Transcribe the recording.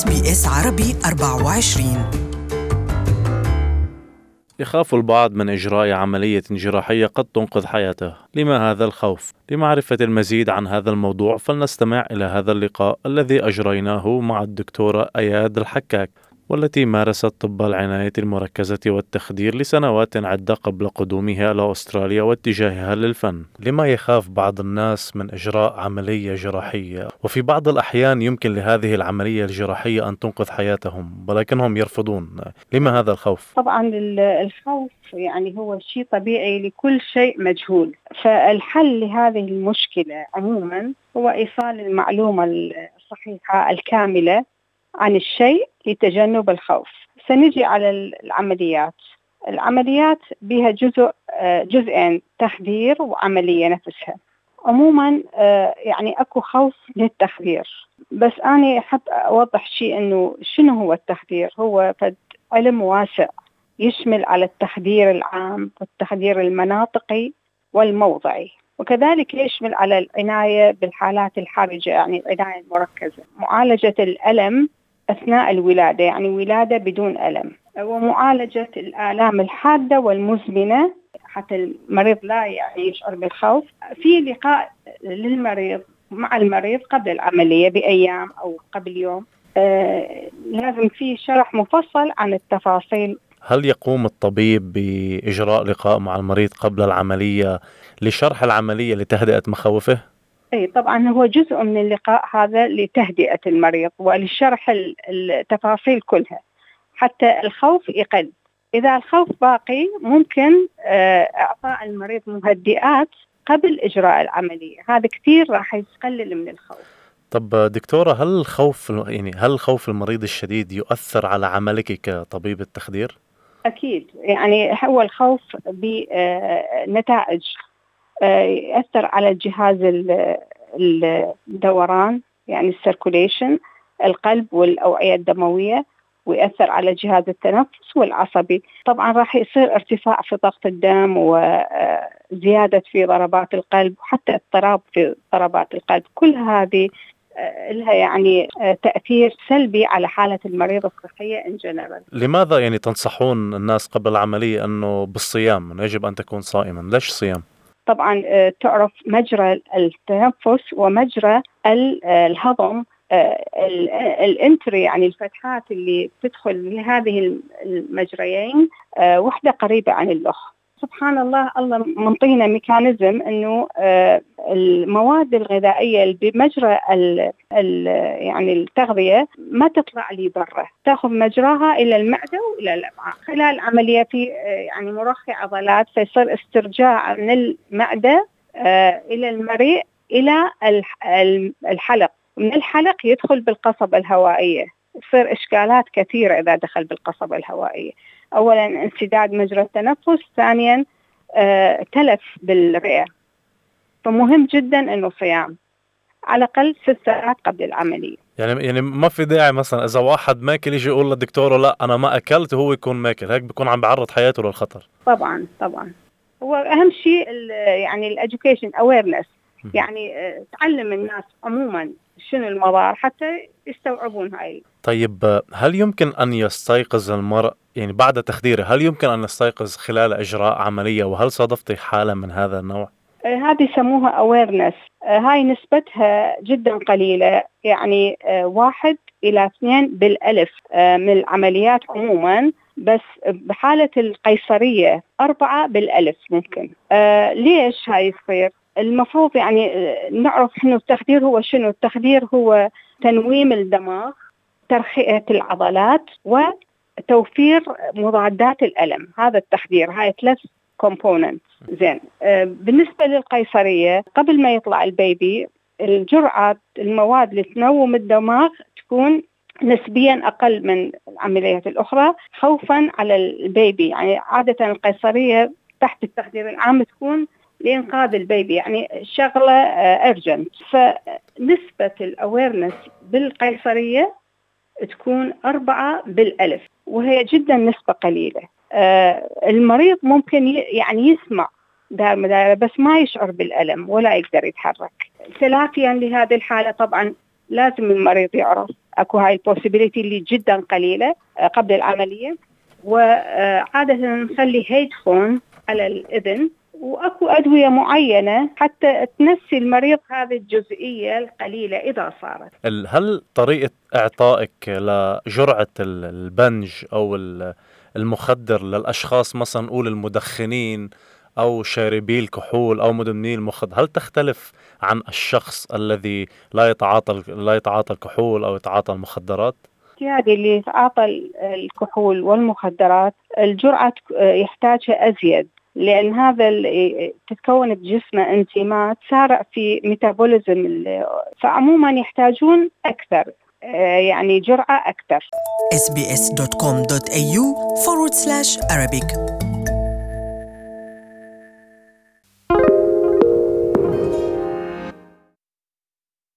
SBS عربي 24 يخاف البعض من إجراء عملية جراحية قد تنقذ حياته. لما هذا الخوف؟ لمعرفة المزيد عن هذا الموضوع فلنستمع إلى هذا اللقاء الذي أجريناه مع الدكتورة أياد الحكاك. والتي مارست طب العناية المركزة والتخدير لسنوات عدة قبل قدومها إلى أستراليا واتجاهها للفن لما يخاف بعض الناس من إجراء عملية جراحية. وفي بعض الأحيان يمكن لهذه العملية الجراحية أن تنقذ حياتهم ولكنهم يرفضون. لما هذا الخوف؟ طبعا الخوف يعني هو شيء طبيعي لكل شيء مجهول. فالحل لهذه المشكلة عموما هو إيصال المعلومة الصحيحة الكاملة عن الشيء لتجنب الخوف. سنجي على العمليات. العمليات بها جزء آه، جزئين تخدير وعملية نفسها. عموما آه، يعني أكو خوف للتخدير. بس أنا أحب أوضح شيء إنه شنو هو التخدير؟ هو فد علم واسع يشمل على التخدير العام والتخدير المناطقي والموضعي. وكذلك يشمل على العناية بالحالات الحرجة يعني العناية المركزة. معالجة الألم أثناء الولادة يعني ولادة بدون ألم. ومعالجة الآلام الحادة والمزمنة حتى المريض لا يعني يشعر بالخوف. في لقاء للمريض مع المريض قبل العملية بأيام أو قبل يوم. آه لازم في شرح مفصل عن التفاصيل. هل يقوم الطبيب بإجراء لقاء مع المريض قبل العملية لشرح العملية لتهدئة مخاوفه؟ إي طبعا هو جزء من اللقاء هذا لتهدئة المريض ولشرح التفاصيل كلها حتى الخوف يقل. إذا الخوف باقي ممكن آه، إعطاء المريض مهدئات قبل إجراء العملية. هذا كثير راح يقلل من الخوف. طب دكتورة هل الخوف يعني هل خوف المريض الشديد يؤثر على عملك كطبيب التخدير؟ أكيد. يعني هو الخوف بنتائج آه، يأثر على الجهاز الدوران يعني السيركوليشن القلب والأوعية الدموية ويأثر على جهاز التنفس والعصبي طبعا راح يصير ارتفاع في ضغط الدم وزيادة في ضربات القلب وحتى اضطراب في ضربات القلب كل هذه آه، لها يعني آه، تأثير سلبي على حالة المريض الصحية in general. لماذا يعني تنصحون الناس قبل العملية أنه بالصيام يجب أن تكون صائما؟ ليش صيام؟ طبعا آه، تعرف مجرى التنفس ومجرى آه، الهضم آه، ال entry يعني الفتحات اللي تدخل لهذه المجريين وحدة قريبة عن اللخ سبحان الله الله منطينا mechanism إنه المواد الغذائية اللي بمجرى ال ال يعني التغذية ما تطلع لي برا. تأخذ مجراها إلى المعدة وإلى الامعاء خلال العملية في يعني مرخي عضلات فيصير استرجاع من المعدة آه، إلى المريء إلى الحلق. من الحلق يدخل بالقصبه الهوائية. تصير إشكالات كثيرة إذا دخل بالقصبه الهوائية. اولا انسداد مجرى التنفس ثانيا آه، تلف بالرئة. فمهم جدا إنه صيام. على الأقل ست ساعات قبل العملية. يعني يعني ما في داعي مثلا إذا واحد ماكل يجي يقول للدكتوره لا أنا ما أكلت وهو يكون ماكل. هيك بيكون عم بعرض حياته للخطر. طبعا طبعا. هو أهم شيء يعني ال education awareness يعني آه، تعلم الناس عموما شنو المضار حتى يستوعبون هاي. طيب هل يمكن أن يستيقظ المرء يعني بعد تخديره هل يمكن أن يستيقظ خلال إجراء عملية؟ وهل صادفتي حالة من هذا النوع؟ آه، هذه يسموها awareness. آه، هاي نسبتها جدا قليلة. يعني آه، واحد إلى اثنين بالألف من العمليات عموما بس بحالة القيصرية أربعة بالألف ممكن. ليش هاي يصير؟ المفروض يعني نعرف انه التخدير هو شنو؟ التخدير هو تنويم الدماغ ترخية العضلات وتوفير مضادات الألم. هذا التخدير هاي ثلاث component زين. آه بالنسبة للقيصرية قبل ما يطلع ال baby الجرعه المواد اللي تنوم الدماغ تكون نسبيا أقل من العمليات الأخرى خوفا على ال baby. يعني عادة القيصرية تحت التخدير العام تكون لإنقاذ ال baby يعني شغلة urgent فنسبة ال awareness بالقيصرية تكون أربعة بالألف وهي جدا نسبة قليلة. آه، المريض ممكن يعني يسمع دار مدارة بس ما يشعر بالألم ولا يقدر يتحرك. تلافيا لهذه الحالة طبعا لازم المريض يعرف. أكو هاي البوسيبيليتي اللي جدا قليلة آه، قبل العملية. وعاده نخلي هيدفون على الإذن. وأكو أدوية معينة حتى تنسي المريض هذه الجزئية القليلة إذا صارت. هل طريقة إعطائك لجرعة البنج أو المخدر للأشخاص مثلا نقول المدخنين أو شاربي الكحول أو مدمني المخدر هل تختلف عن الشخص الذي لا يتعاطى لا يتعاطى الكحول أو يتعاطى المخدرات؟ الاعتيادي اللي يتعاطى الكحول والمخدرات الجرعة يحتاجها أزيد لأن هذا تتكون بجسمه انزيمات تسارع في ميتابوليزم فعموما يحتاجون أكثر يعني جرعة أكثر. Sbs.com.au forward slash Arabic.